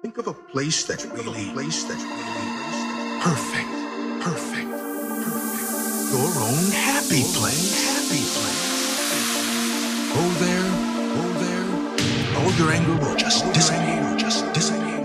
Think of a place that's really, place that's really perfect, perfect, perfect. Your own happy place, happy place. Go there, go there. All your anger will just disappear.